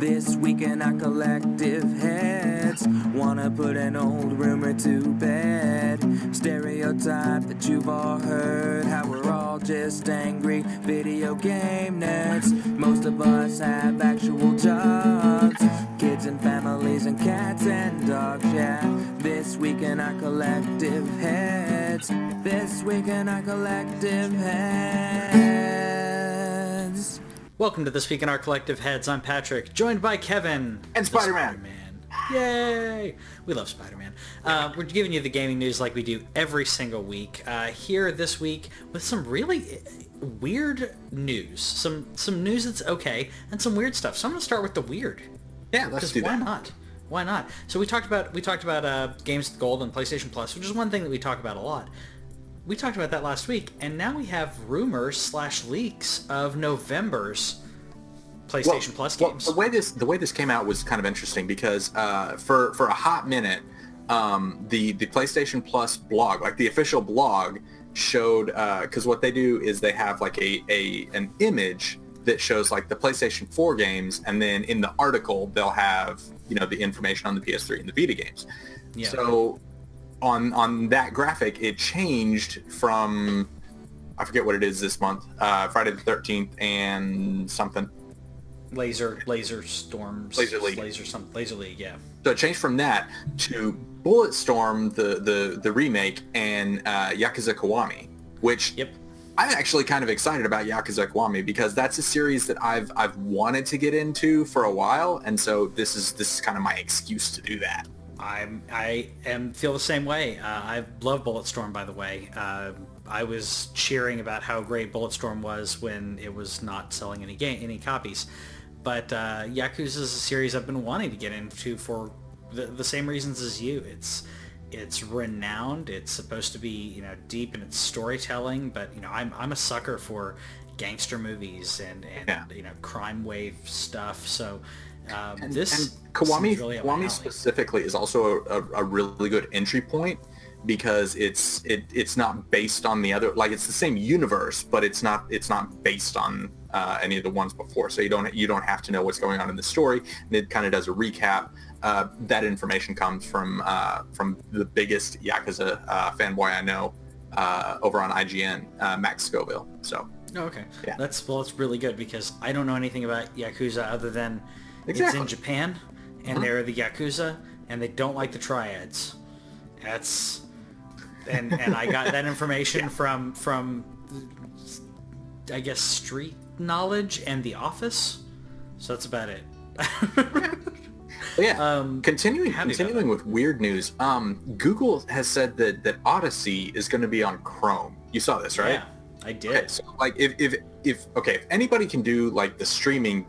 This week in our collective heads, wanna put an old rumor to bed. Stereotype that you've all heard, how we're all just angry video game nerds. Most of us have actual jobs, kids and families and cats and dogs, yeah. This week in our collective heads, this week in our collective heads. Welcome to This Week in Our Collective Heads. I'm Patrick, joined by Kevin. And Spider-Man. Spider-Man. Yay! We love Spider-Man. Uh, we're giving you the gaming news like we do every single week. Uh, here this week with some really weird news. Some some news that's okay, and some weird stuff. So I'm going to start with the weird. Yeah, let's do why that. Why not? Why not? So we talked about we talked about uh, games with gold and PlayStation Plus, which is one thing that we talk about a lot. We talked about that last week, and now we have rumors slash leaks of November's PlayStation Plus well, games. the way this the way this came out was kind of interesting because uh, for for a hot minute, um, the the PlayStation Plus blog, like the official blog, showed because what they do is they have like a, a an image that shows like the PlayStation 4 games, and then in the article they'll have you know the information on the PS3 and the Vita games. Yeah. So on on that graphic, it changed from I forget what it is this month, uh, Friday the 13th and something. laser laser storms Laser League. laser some laser league yeah So it changed from that to Bulletstorm, the the the remake, and uh, Yakuza Kiwami, which yep I'm actually kind of excited about Yakuza Kiwami because that's a series that I've I've wanted to get into for a while, and so this is this is kind of my excuse to do that. I'm i am feel the same way. Uh, i love bulletstorm by the way. Uh, i was cheering about how great bulletstorm was when it was not selling any game any copies. But uh, yakuza is a series i've been wanting to get into for the, the same reasons as you. It's it's renowned. It's supposed to be you know deep in its storytelling but you know i'm, I'm a sucker for gangster movies and, and Yeah. you know crime wave stuff. So um, And, this and Kiwami, really Kiwami specifically is also a, a, a really good entry point because it's it it's not based on the other like it's the same universe, but it's not it's not based on uh, any of the ones before. So you don't you don't have to know what's going on in the story. And it kind of does a recap. Uh, that information comes from uh, from the biggest Yakuza uh, fanboy I know uh, over on IGN, uh, Max Scoville. So Oh, okay. Yeah. That's well, it's really good because I don't know anything about Yakuza other than it's in Japan and they're the Yakuza and they don't like the triads. That's and and I got that information from from I guess street knowledge and The Office. So that's about it. Yeah, Um, continuing continuing with weird news. Um, Google has said that that Odyssey is going to be on Chrome. You saw this, right? Yeah, I did. Okay, so like if if if okay, if anybody can do like the streaming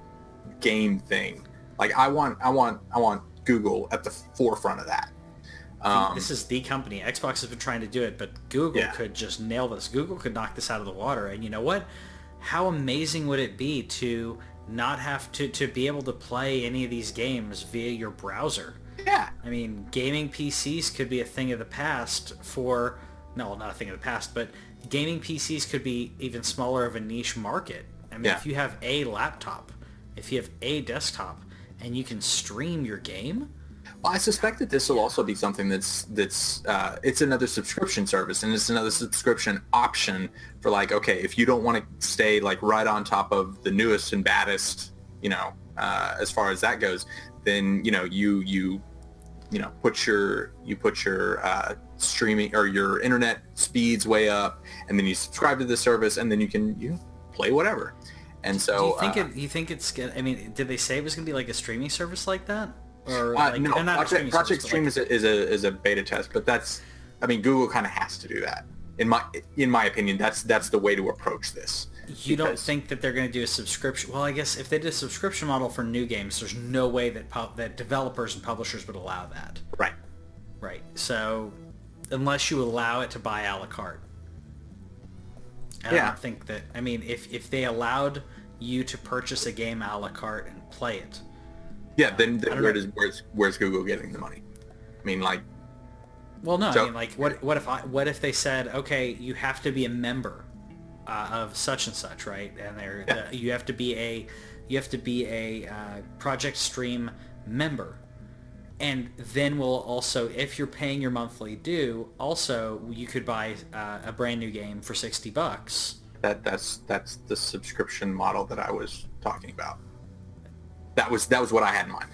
game thing, like I want I want I want Google at the forefront of that. Um, this is the company. Xbox has been trying to do it, but Google Yeah. could just nail this. Google could knock this out of the water. And you know what? How amazing would it be to not have to, to be able to play any of these games via your browser? yeah, I mean, gaming PCs could be a thing of the past for, no, not a thing of the past, but gaming PCs could be even smaller of a niche market. I mean, Yeah. if you have a laptop, if you have a desktop, and you can stream your game, Well, I suspect that this will also be something that's that's uh, it's another subscription service and it's another subscription option for like okay if you don't want to stay like right on top of the newest and baddest you know uh, as far as that goes then you know you you you know put your you put your uh, streaming or your internet speeds way up and then you subscribe to the service and then you can you know, play whatever and so Do you think uh, it? You think it's? gonna- I mean, did they say it was going to be like a streaming service like that? Or Uh, like, no, or not a Project, streaming Project service, Stream like- is, a, is a is a beta test, but that's, I mean, Google kind of has to do that. In my in my opinion, that's that's the way to approach this. you don't think that they're going to do a subscription? Well, I guess if they did a subscription model for new games, there's no way that pub, that developers and publishers would allow that. Right. Right. So, unless you allow it to buy a la carte. I Yeah. don't think that. I mean, if if they allowed you to purchase a game a la carte and play it, Yeah. Then, then don't where know. does where's where's Google getting the money? I mean, like, Well, no, So- I mean, like, what what if I what if they said, okay, you have to be a member uh, of such and such, right? And they're Yeah. you have to be a you have to be a uh, Project Stream member. And then we'll also, if you're paying your monthly due, also you could buy uh, a brand new game for 60 bucks. That that's that's the subscription model that I was talking about. That was that was what I had in mind.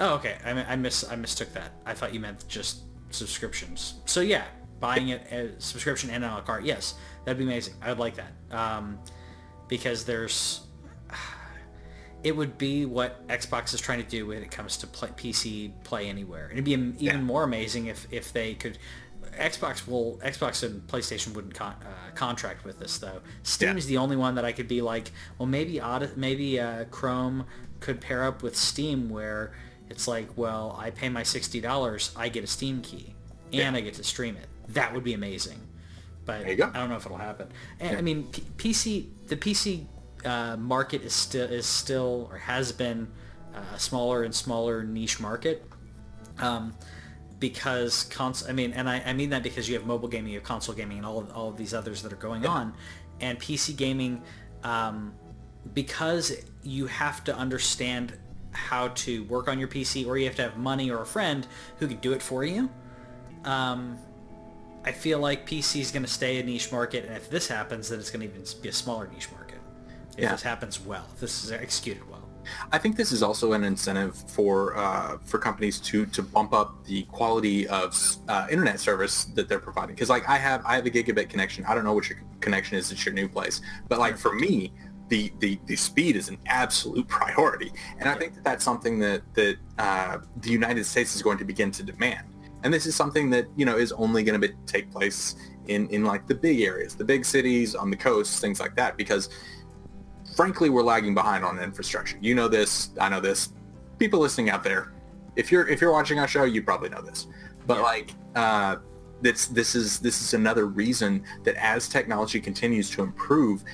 Oh, okay. I, I miss I mistook that. I thought you meant just subscriptions. So yeah, buying it as subscription and a la carte. Yes, that'd be amazing. I would like that um, because there's it would be what Xbox is trying to do when it comes to play, PC Play Anywhere. And it'd be even yeah. more amazing if if they could. Xbox will Xbox and PlayStation wouldn't con, uh, contract with this though. Steam yeah. is the only one that I could be like, well, maybe maybe uh, Chrome could pair up with Steam where it's like, well, I pay my sixty dollars, I get a Steam key, and yeah. I get to stream it. That would be amazing. But I don't know if it'll happen. And, I mean, P- PC the PC uh, market is still is still or has been uh, a smaller and smaller niche market. Um, because cons- I mean, and I, I, mean that because you have mobile gaming, you have console gaming, and all of, all of these others that are going yeah. on, and PC gaming, um, because you have to understand how to work on your PC, or you have to have money or a friend who can do it for you. Um, I feel like PC is going to stay a niche market, and if this happens, then it's going to even be a smaller niche market if yeah. this happens well, if this is executed well. I think this is also an incentive for uh, for companies to to bump up the quality of uh, internet service that they're providing. Because like I have I have a gigabit connection. I don't know what your connection is at your new place, but like for me, the the, the speed is an absolute priority, and I think that that's something that that uh, the United States is going to begin to demand. And this is something that you know is only going to take place in in like the big areas, the big cities on the coast, things like that, because frankly, we're lagging behind on infrastructure. You know this. I know this. People listening out there, if you're if you're watching our show, you probably know this. But yeah. like, uh, this this is this is another reason that as technology continues to improve,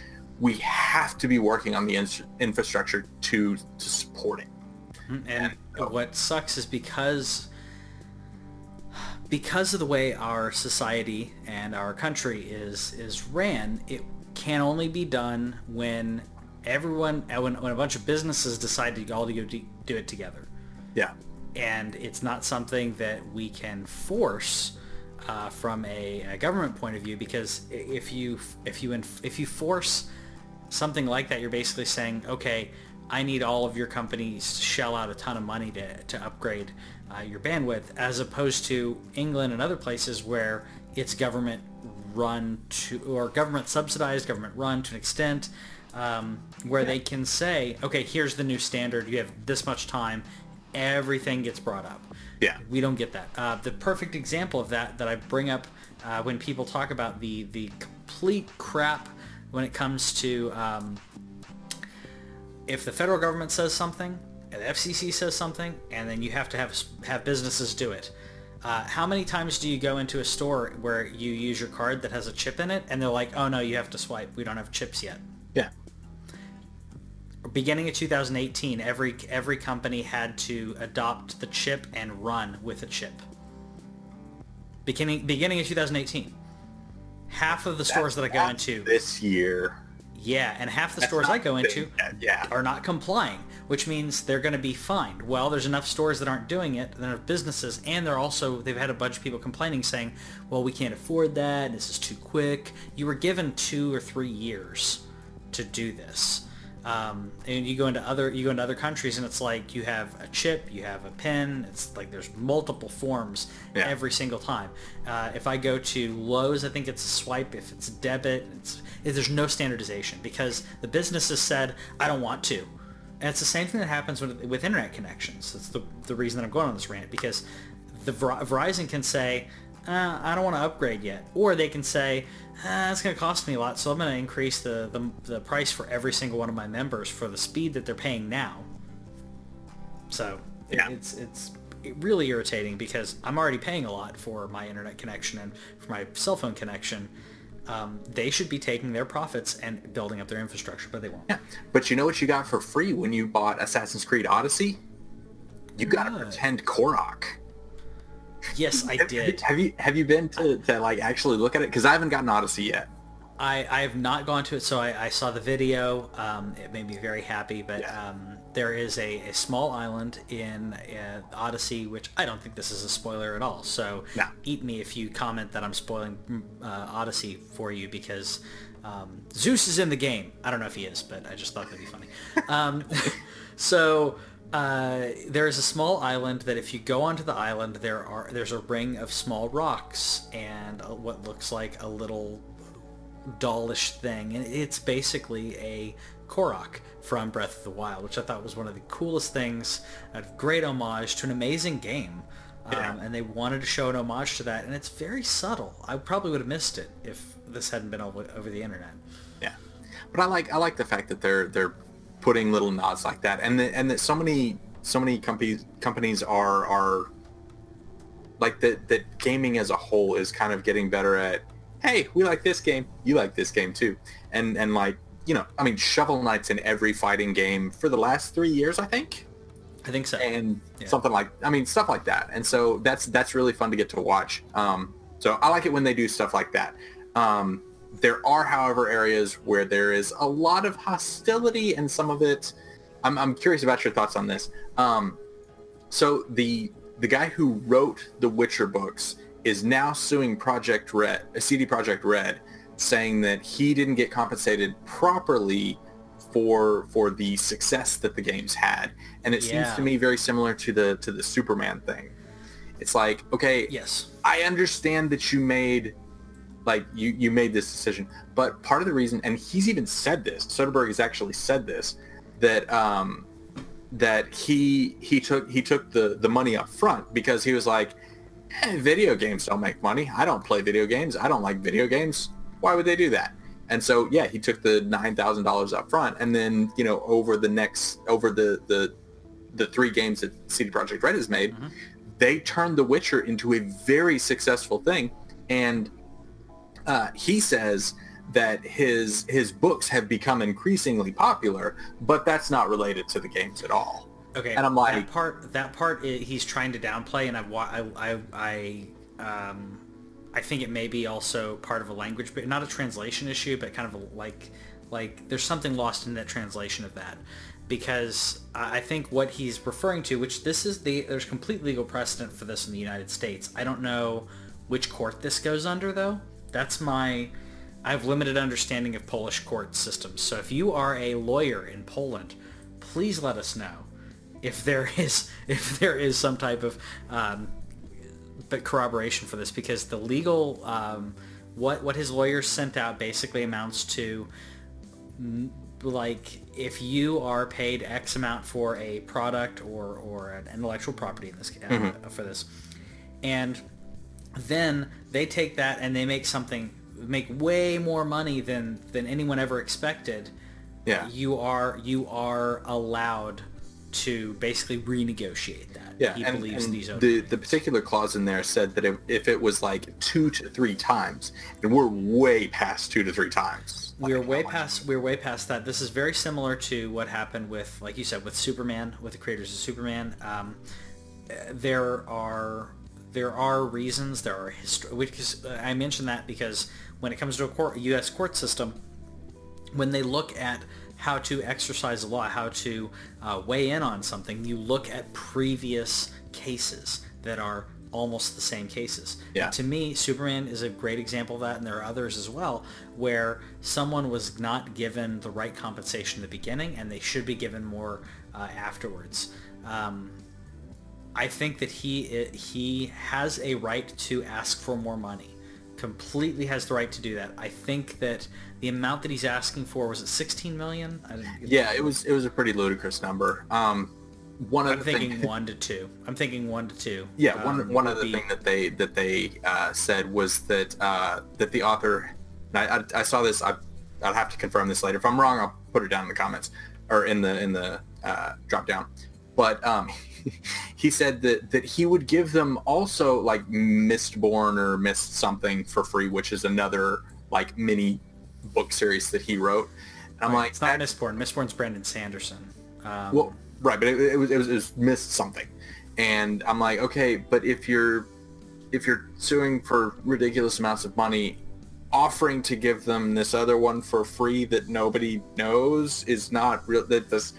we have to be working on the in- infrastructure to to support it. Mm-hmm. And, and what sucks is because because of the way our society and our country is is ran, it can only be done when everyone when, when a bunch of businesses decide to all to go do it together. Yeah. And it's not something that we can force uh, from a, a, government point of view because if you if you if you force something like that, you're basically saying, okay, I need all of your companies to shell out a ton of money to, to upgrade uh, your bandwidth, as opposed to England and other places where it's government run to or government subsidized, government run to an extent um, where yeah. they can say, okay, here's the new standard. You have this much time. Everything gets brought up. Yeah. We don't get that. Uh, the perfect example of that that I bring up uh, when people talk about the the complete crap when it comes to um, if the federal government says something, and the FCC says something, and then you have to have have businesses do it. Uh, how many times do you go into a store where you use your card that has a chip in it, and they're like, "Oh no, you have to swipe. We don't have chips yet." Beginning of 2018, every every company had to adopt the chip and run with a chip. Beginning beginning of 2018, half of the stores that I go into this year. Yeah, and half the That's stores I go into yeah. are not complying, which means they're going to be fined. Well, there's enough stores that aren't doing it, enough businesses, and they're also they've had a bunch of people complaining saying, "Well, we can't afford that. This is too quick." You were given two or three years to do this. Um, and you go into other you go into other countries and it's like you have a chip, you have a pin. It's like there's multiple forms yeah. every single time. Uh, if I go to Lowe's, I think it's a swipe. If it's debit, it's there's no standardization because the business has said I don't want to. And it's the same thing that happens with, with internet connections. That's the, the reason that I'm going on this rant because the Verizon can say, uh, I don't want to upgrade yet. Or they can say, uh, it's going to cost me a lot, so I'm going to increase the, the, the price for every single one of my members for the speed that they're paying now. So yeah. it's it's really irritating because I'm already paying a lot for my internet connection and for my cell phone connection. Um, they should be taking their profits and building up their infrastructure, but they won't. Yeah. But you know what you got for free when you bought Assassin's Creed Odyssey? You got to pretend Korok. Yes, I did. Have you have you been to, to like actually look at it? Because I haven't gotten Odyssey yet. I, I have not gone to it, so I, I saw the video. Um, it made me very happy, but Yeah. um, there is a, a small island in uh, Odyssey, which I don't think this is a spoiler at all. So No. eat me if you comment that I'm spoiling mm, uh, Odyssey for you because um, Zeus is in the game. I don't know if he is, but I just thought that'd be funny. Um, so uh, there is a small island that if you go onto the island, there are there's a ring of small rocks and uh, what looks like a little dollish thing, and it's basically a Korok from Breath of the Wild, which I thought was one of the coolest things, a great homage to an amazing game. Yeah. Um, and they wanted to show an homage to that, and it's very subtle. I probably would have missed it if this hadn't been over, over the internet. Yeah, but I like I like the fact that they're they're putting little nods like that, and that and that so many so many companies companies are are like that that gaming as a whole is kind of getting better at. Hey, we like this game. You like this game too, and and like you know, I mean, Shovel Knight's in every fighting game for the last three years, I think I think so. and Yeah. something like I mean stuff like that. And so that's that's really fun to get to watch. Um, so I like it when they do stuff like that. Um, there are, however, areas where there is a lot of hostility, and some of it. I'm, I'm curious about your thoughts on this. Um, so the the guy who wrote the Witcher books is now suing Projekt Red, uh, CD Projekt Red, saying that he didn't get compensated properly for for the success that the games had, and it seems to me very similar to the to the Superman thing. It's like, okay, yes. I understand that you made like you you made this decision, but part of the reason, and he's even said this, Soderbergh has actually said this, that um that he he took he took the the money up front because he was like, eh, video games don't make money. I don't play video games. I don't like video games. Why would they do that? And so yeah, he took the nine thousand dollars up front, and then you know over the next over the the the three games that CD Projekt Red has made, they turned The Witcher into a very successful thing. And uh, he says that his his books have become increasingly popular, but that's not related to the games at all. Okay, And I'm like- that part. That part i he's trying to downplay, and I, wa- I, I, I, um, I think it may be also part of a language, but not a translation issue, but kind of a, like, like there's something lost in that translation of that, because I I think what he's referring to, which this is the there's complete legal precedent for this in the United States. I don't know which court this goes under though. That's my I have limited understanding of Polish court systems. So if you are a lawyer in Poland, please let us know if there is if there is some type of um, but corroboration for this because the legal um, what what his lawyers sent out basically amounts to like if you are paid X amount for a product or or an intellectual property in this uh, for this, and then they take that and they make something make way more money than than anyone ever expected. Yeah. you are you are allowed to basically renegotiate that. Yeah, he and, believes and these the the particular clause in there said that if, if it was like two to three times, and we're way past two to three times. we're Like, way past we're way past that. This is very similar to what happened with like you said with superman with the creators of superman. Um, there are there are reasons there are history i mention that because when it comes to a court a u.s court system when they look at how to exercise the law, how to uh, weigh in on something, you look at previous cases that are almost the same cases. Yeah. And to me, Superman is a great example of that, and there are others as well, where someone was not given the right compensation in the beginning, and they should be given more uh, afterwards. Um, I think that he he has a right to ask for more money. Completely has the right to do that. I think that the amount that he's asking for was it 16 million? Yeah, it was it was a pretty ludicrous number. Um, one I'm thinking thing, one to two. I'm thinking one to two. yeah, one um, one would other be- thing that they that they uh, said was that uh, that the author, I, I, I saw this. I I'll have to confirm this later. If I'm wrong, I'll put it down in the comments or in the in the uh, drop down. But um, he said that that he would give them also like Mistborn or Mist something for free, which is another like mini book series that he wrote. And I'm Right, like, it's not Mistborn. Mistborn's Brandon Sanderson. Um, well, right, but it, it was it was it was missed something, and I'm like, okay, but if you're if you're suing for ridiculous amounts of money, offering to give them this other one for free that nobody knows is not real. That this,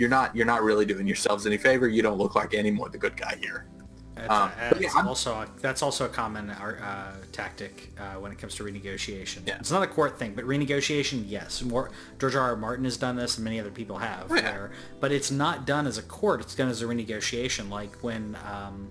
you're not you're not really doing yourselves any favor. You don't look like any more the good guy here. That's, Um, yeah, also a, that's also a common uh, tactic uh, when it comes to renegotiation. Yeah. It's not a court thing, but renegotiation, yes. More, George R. R. Martin has done this, and many other people have. Oh, where- but it's not done as a court. It's done as a renegotiation. Like when um,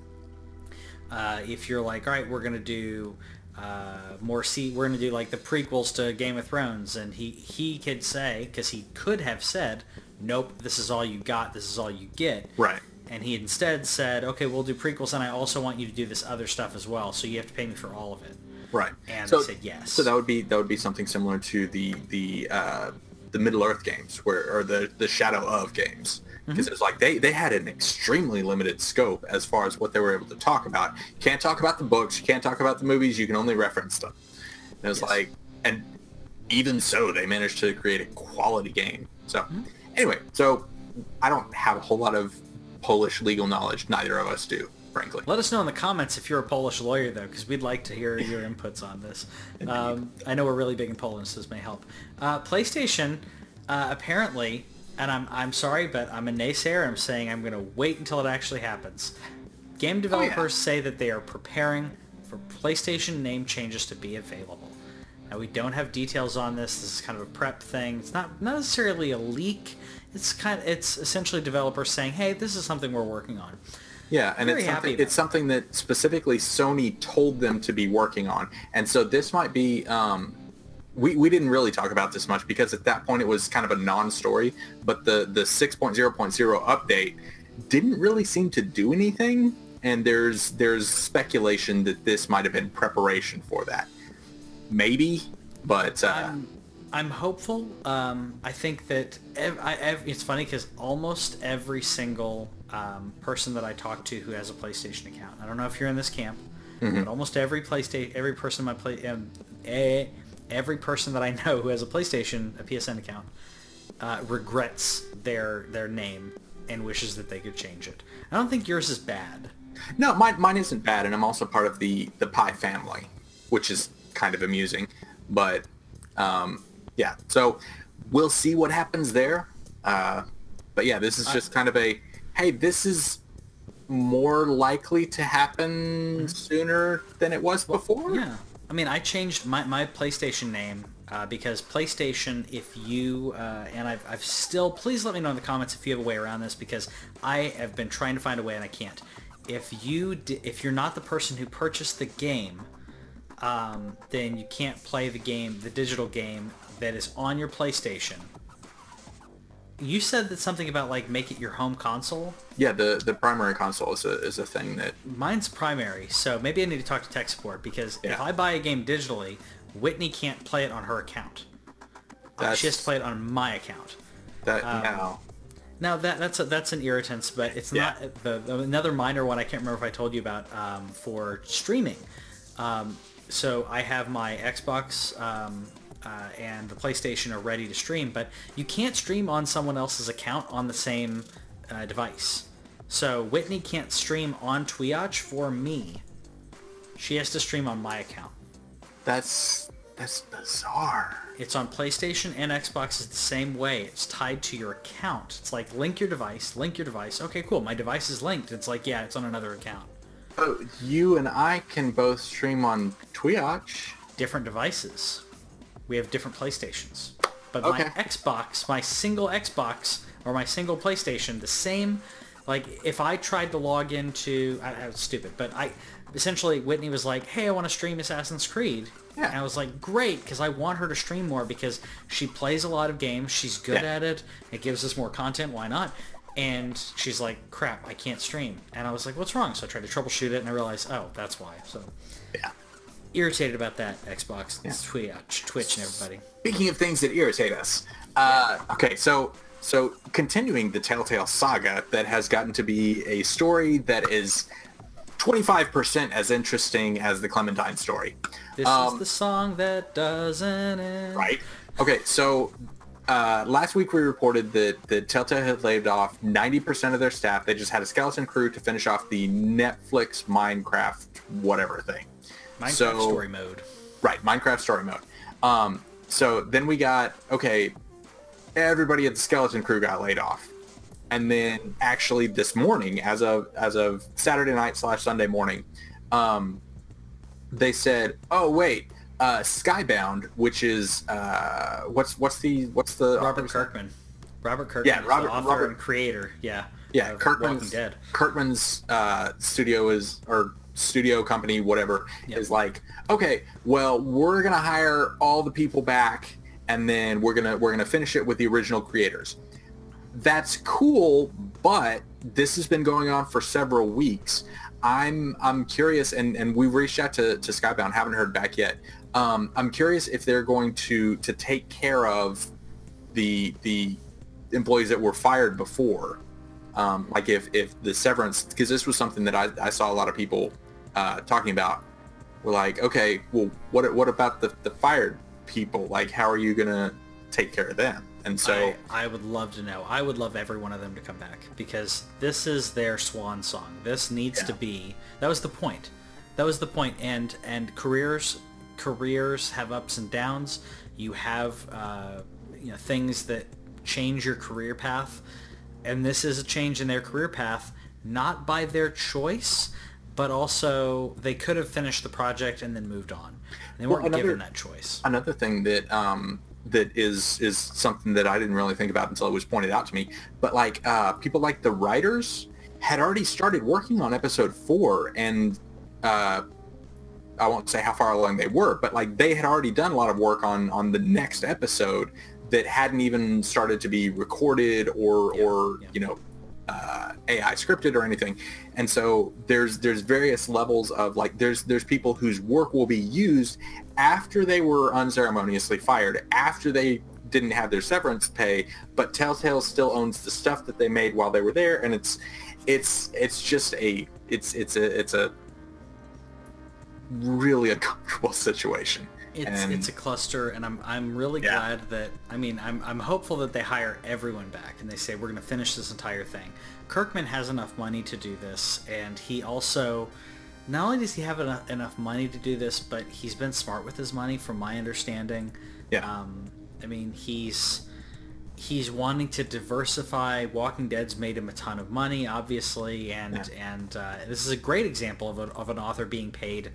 uh, if you're like, all right, we're gonna do uh, more. See, we're gonna do like the prequels to Game of Thrones, and he he could say because he could have said, nope, this is all you got. This is all you get Right. and he instead said, "Okay, we'll do prequels, and I also want you to do this other stuff as well. So you have to pay me for all of it." Right. And so, they said yes. So that would be that would be something similar to the the uh, the Middle Earth games, where or the the Shadow of games, Mm-hmm. because it's like they they had an extremely limited scope as far as what they were able to talk about. You can't talk about the books, you can't talk about the movies, you can only reference them. And it was Yes. like, and even so, they managed to create a quality game. So Mm-hmm. Anyway, so I don't have a whole lot of Polish legal knowledge. Neither of us do, frankly. Let us know in the comments if you're a Polish lawyer, though, because we'd like to hear your inputs on this. Um, I know we're really big in Poland, so this may help. Uh, PlayStation, uh, apparently, and I'm, I'm sorry, but I'm a naysayer. I'm saying I'm going to wait until it actually happens. Game developers say that they are preparing for PlayStation name changes to be available. Now, we don't have details on this. This is kind of a prep thing. It's not, not necessarily a leak. It's kind of, it's essentially developers saying, hey, this is something we're working on. Yeah, and Very it's something, it's something that specifically Sony told them to be working on. And so this might be, um, we, we didn't really talk about this much because at that point it was kind of a non-story, but the, the 6.0.0 update didn't really seem to do anything. And there's there's speculation that this might have been preparation for that. Maybe, but uh, I'm, I'm hopeful. Um, I think that ev- I, ev- it's funny because almost every single um, person that I talk to who has a PlayStation account, I don't know if you're in this camp, but almost every PlayStation, every person my play, um, eh, every person that I know who has a PlayStation, a PSN account, uh, regrets their their name and wishes that they could change it. I don't think yours is bad. No, mine, mine isn't bad, and I'm also part of the the Pi family, which is kind of amusing. But um, yeah, so we'll see what happens there. Uh, but yeah, this is just kind of a hey, this is more likely to happen sooner than it was before. Yeah. I mean, I changed my, my PlayStation name uh, because PlayStation, if you, uh, and I've, I've still, please let me know in the comments if you have a way around this because I have been trying to find a way and I can't. If you, d- if you're not the person who purchased the game, um, then you can't play the game, the digital game that is on your PlayStation. You said that something about like make it your home console. Yeah, the the primary console is a is a thing that Mine's primary, so maybe I need to talk to tech support because if I buy a game digitally, Whitney can't play it on her account. Uh, That's- she has to play it on my account. that Um, now. Now that that's a, that's an irritant, but it's Yeah. not the, the another minor one. I can't remember if I told you about um, for streaming. Um, so I have my Xbox um, uh, and the PlayStation are ready to stream, but you can't stream on someone else's account on the same uh, device. So Whitney can't stream on Twitch for me. She has to stream on my account. That's that's bizarre. It's on PlayStation and Xbox is the same way. It's tied to your account. It's like link your device, link your device. Okay, cool. My device is linked. It's like, yeah, it's on another account. Oh, you and I can both stream on Twitch. Different devices. We have different PlayStations. But Okay. my Xbox, my single Xbox or my single PlayStation, the same like if I tried to log into I, I was stupid, but I essentially Whitney was like, "Hey, I want to stream Assassin's Creed." Yeah. And I was like, "Great," because I want her to stream more because she plays a lot of games. She's good Yeah. at it. It gives us more content. Why not? And she's like, "Crap, I can't stream." And I was like, "What's wrong?" So I tried to troubleshoot it, and I realized, oh, that's why. So Yeah. irritated about that. Xbox, Twitch, Twitch, and everybody. Speaking of things that irritate us, uh, okay, so so continuing the Telltale saga that has gotten to be a story that is 25% as interesting as the Clementine story, This is the song that doesn't end. right? Okay, so uh, last week we reported that, the Telltale had laid off 90% of their staff. They just had a skeleton crew to finish off the Netflix Minecraft whatever thing. Minecraft So- story mode. Right, Minecraft story mode. Um, so then we got okay, everybody at the Skeleton Crew got laid off, and then actually this morning, as of as of Saturday night slash Sunday morning, um, they said, oh wait, uh, Skybound, which is uh, what's what's the what's the Robert author's- Kirkman. Robert Kirkman Yeah, Robert- author Robert- and creator. Yeah. Yeah, Kirkman's. Kirkman's uh, studio is or studio company, whatever, Yep. is like, okay, well, we're gonna hire all the people back, and then we're gonna we're gonna finish it with the original creators. That's cool, but this has been going on for several weeks. I'm I'm curious, and and we've reached out to to Skybound, haven't heard back yet. Um, I'm curious if they're going to to take care of the the employees that were fired before um, like if if the severance because this was something that I, I saw a lot of people uh, talking about were like okay well what what about the, the fired people like how are you gonna take care of them and so I, I would love to know. I would love every one of them to come back because this is their swan song. This needs to be. That was the point. That was the point. And and careers careers have ups and downs. You have uh, you know things that change your career path, and this is a change in their career path, not by their choice, but also they could have finished the project and then moved on. They Well, weren't another- given that choice. another thing that um, that is is something that I didn't really think about until it was pointed out to me. But like uh, people like the writers had already started working on episode four, and uh, I won't say how far along they were, but like they had already done a lot of work on on the next episode that hadn't even started to be recorded or Yeah, or yeah. you know uh, AI scripted or anything. And so there's there's various levels of like there's there's people whose work will be used after they were unceremoniously fired, after they didn't have their severance pay, but Telltale still owns the stuff that they made while they were there, and it's it's it's just a it's it's a it's a really uncomfortable situation. It's And- it's a cluster, and I'm I'm really Yeah. glad that I mean I'm I'm hopeful that they hire everyone back and they say we're going to finish this entire thing. Kirkman has enough money to do this, and he also not only does he have enough, enough money to do this, but he's been smart with his money, from my understanding. Yeah. Um, I mean he's he's wanting to diversify. Walking Dead's made him a ton of money, obviously, and Yeah. and uh, this is a great example of, a, of an author being paid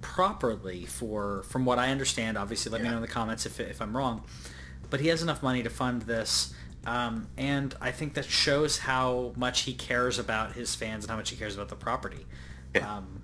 properly for, from what I understand. Obviously, let me know in the comments if if I'm wrong. But he has enough money to fund this, um, and I think that shows how much he cares about his fans and how much he cares about the property. Yeah. Um,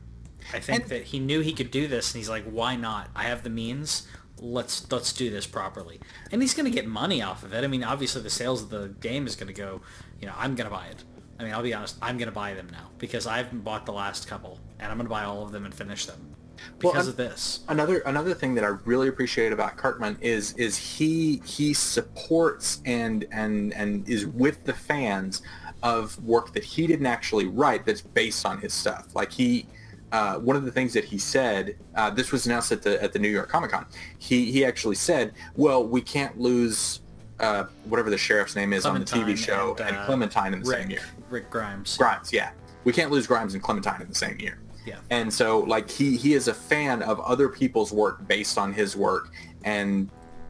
I think And- that he knew he could do this, and he's like, "Why not? I have the means. Let's let's do this properly." And he's going to get money off of it. I mean, obviously, the sales of the game is going to go. You know, I'm going to buy it. I mean, I'll be honest. I'm going to buy them now because I haven't bought the last couple, and I'm going to buy all of them and finish them Well, because I'm- of this. another another thing that I really appreciate about Kirkman is is he he supports and and and is with the fans of work that he didn't actually write that's based on his stuff. Like he uh, one of the things that he said, uh, this was announced at the at the New York Comic Con. He he actually said, "Well, we can't lose uh, whatever the sheriff's name is on the TV show and, and, uh, Clementine in the Rick, same year." Rick Grimes. Grimes, yeah. We can't lose Grimes and Clementine in the same year. Yeah. And so like he he is a fan of other people's work based on his work and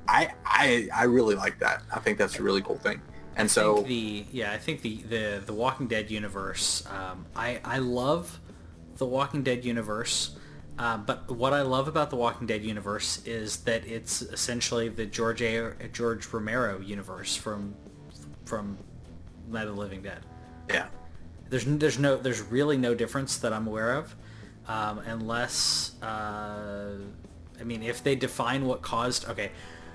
I I I really like that. I think that's a really cool thing. And I so the yeah, I think the the the Walking Dead universe. Um, I I love the Walking Dead universe, uh, but what I love about the Walking Dead universe is that it's essentially the George a, George Romero universe from from Night of the Living Dead. yeah. There's there's no there's really no difference that I'm aware of, um, unless uh, I mean if they define what caused okay,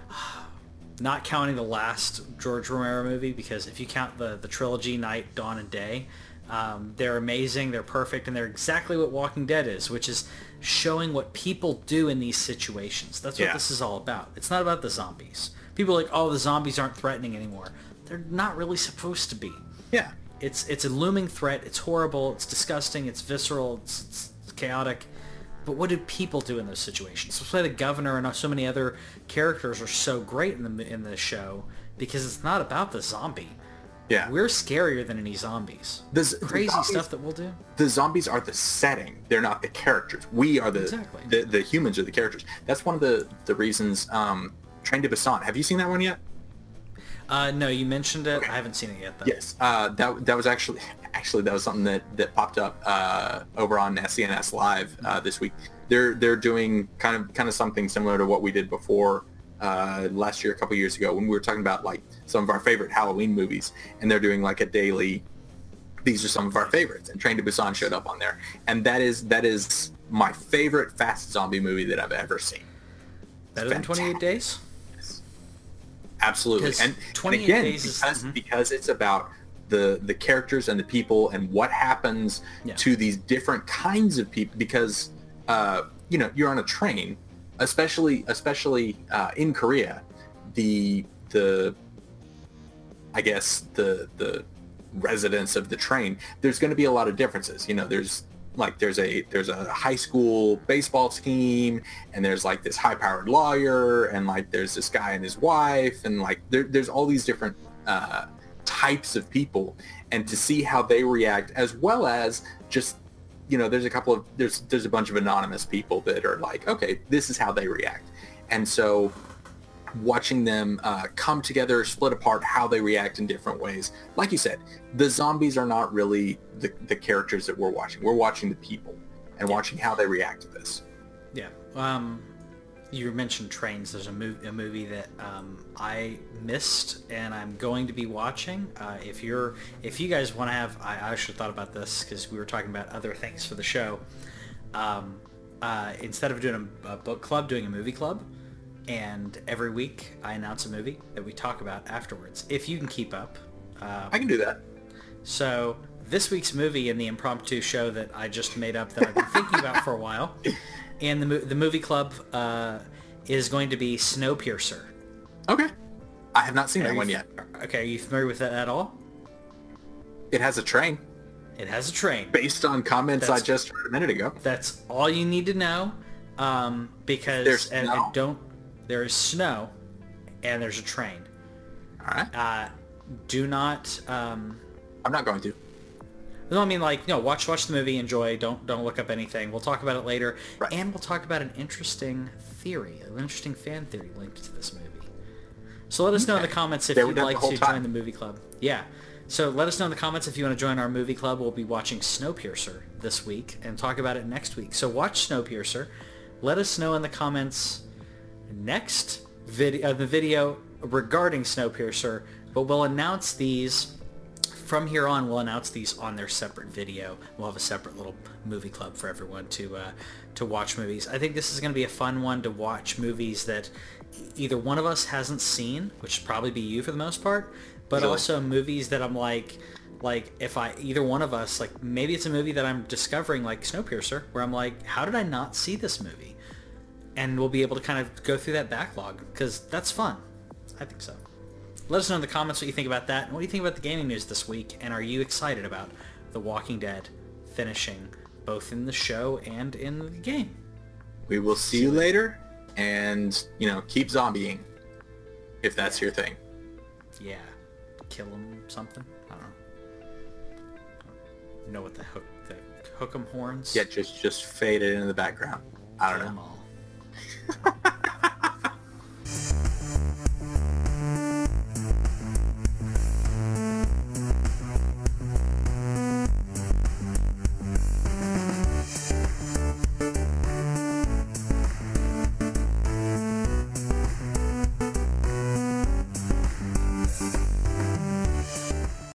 not counting the last George Romero movie because if you count the the trilogy Night, Dawn, and Day, um, they're amazing, they're perfect, and they're exactly what Walking Dead is, which is showing what people do in these situations. That's what Yeah. this is all about. It's not about the zombies. People are like, oh, the zombies aren't threatening anymore. They're not really supposed to be. Yeah. It's it's a looming threat. It's horrible. It's disgusting. It's visceral. It's, it's chaotic. But what do people do in those situations? That's why the governor and so many other characters are so great in the in the show because it's not about the zombie. Yeah. we're scarier than any zombies. The z- the Crazy zombies- stuff that we'll do. the zombies are the setting they're not the characters we are the Exactly. the, the humans are the characters that's one of the the reasons um train to Busan have you seen that one yet Uh, no, you mentioned it. I haven't seen it yet though. yes uh that that was actually actually that was something that that popped up uh over on SCNS live uh this week they're they're doing kind of kind of something similar to what we did before uh last year a couple years ago when we were talking about like some of our favorite Halloween movies and they're doing like a daily these are some of our favorites and Train to Busan showed up on there and that is that is my favorite fast zombie movie that I've ever seen Better than 28 days. absolutely. and, and 28 again days is- because mhm. because it's about the the characters and the people and what happens Yeah. to these different kinds of people because uh you know you're on a train especially especially uh, in Korea the the I guess the the residents of the train, there's going to be a lot of differences. You know, there's like there's a there's a high school baseball team, and there's like this high powered lawyer, and like there's this guy and his wife, and like there, there's all these different uh, types of people, and to see how they react, as well as just you know, there's a couple of there's there's a bunch of anonymous people that are like, okay, this is how they react, and so watching them uh, come together, split apart, how they react in different ways. Like you said, the zombies are not really the, the characters that we're watching. We're watching the people and watching how they react to this. Yeah. Um, you mentioned trains. There's a, mov- a movie that um, I missed, and I'm going to be watching. Uh, if you're, if you guys want to have, I, I should have thought about this because we were talking about other things for the show. Um, uh, instead of doing a, a book club, doing a movie club, and every week I announce a movie that we talk about afterwards. If you can keep up. Uh, I can do that. so this week's movie in the impromptu show that I just made up that I've been thinking about for a while, and the the movie club uh, is going to be Snowpiercer. Okay. I have not seen Are that one f- yet. Okay, are you familiar with that at all? It has a train It has a train. based on comments I just heard a minute ago. That's all you need to know, um, because There's and, snow. and don't there is snow, and there's a train. All right. Uh, do not. Um, I'm not going to. No, I mean like no. Watch watch the movie, enjoy. Don't don't look up anything. We'll talk about it later, Right. and we'll talk about an interesting theory, an interesting fan theory linked to this movie. So let us know in the comments if They you'd like to time. join the movie club. Yeah. So let us know in the comments if you want to join our movie club. We'll be watching Snowpiercer this week and talk about it next week. So watch Snowpiercer. Let us know in the comments next video, uh, the video regarding Snowpiercer. But we'll announce these from here on. We'll announce these on their separate video. We'll have a separate little movie club for everyone to uh, to watch movies. I think this is going to be a fun one to watch movies that either one of us hasn't seen, which would probably be you for the most part, but Really? also movies that I'm like like if I either one of us like maybe it's a movie that I'm discovering like Snowpiercer where I'm like how did I not see this movie? And we'll be able to kind of go through that backlog because that's fun. I think so. Let us know in the comments what you think about that and what do you think about the gaming news this week and are you excited about The Walking Dead finishing both in the show and in the game? We will see you later, and you know, keep zombieing if that's your thing. Yeah. Kill them something? I don't know. know what the hook the hook 'em horns? Yeah, just just fade it in the background. I don't Kill know.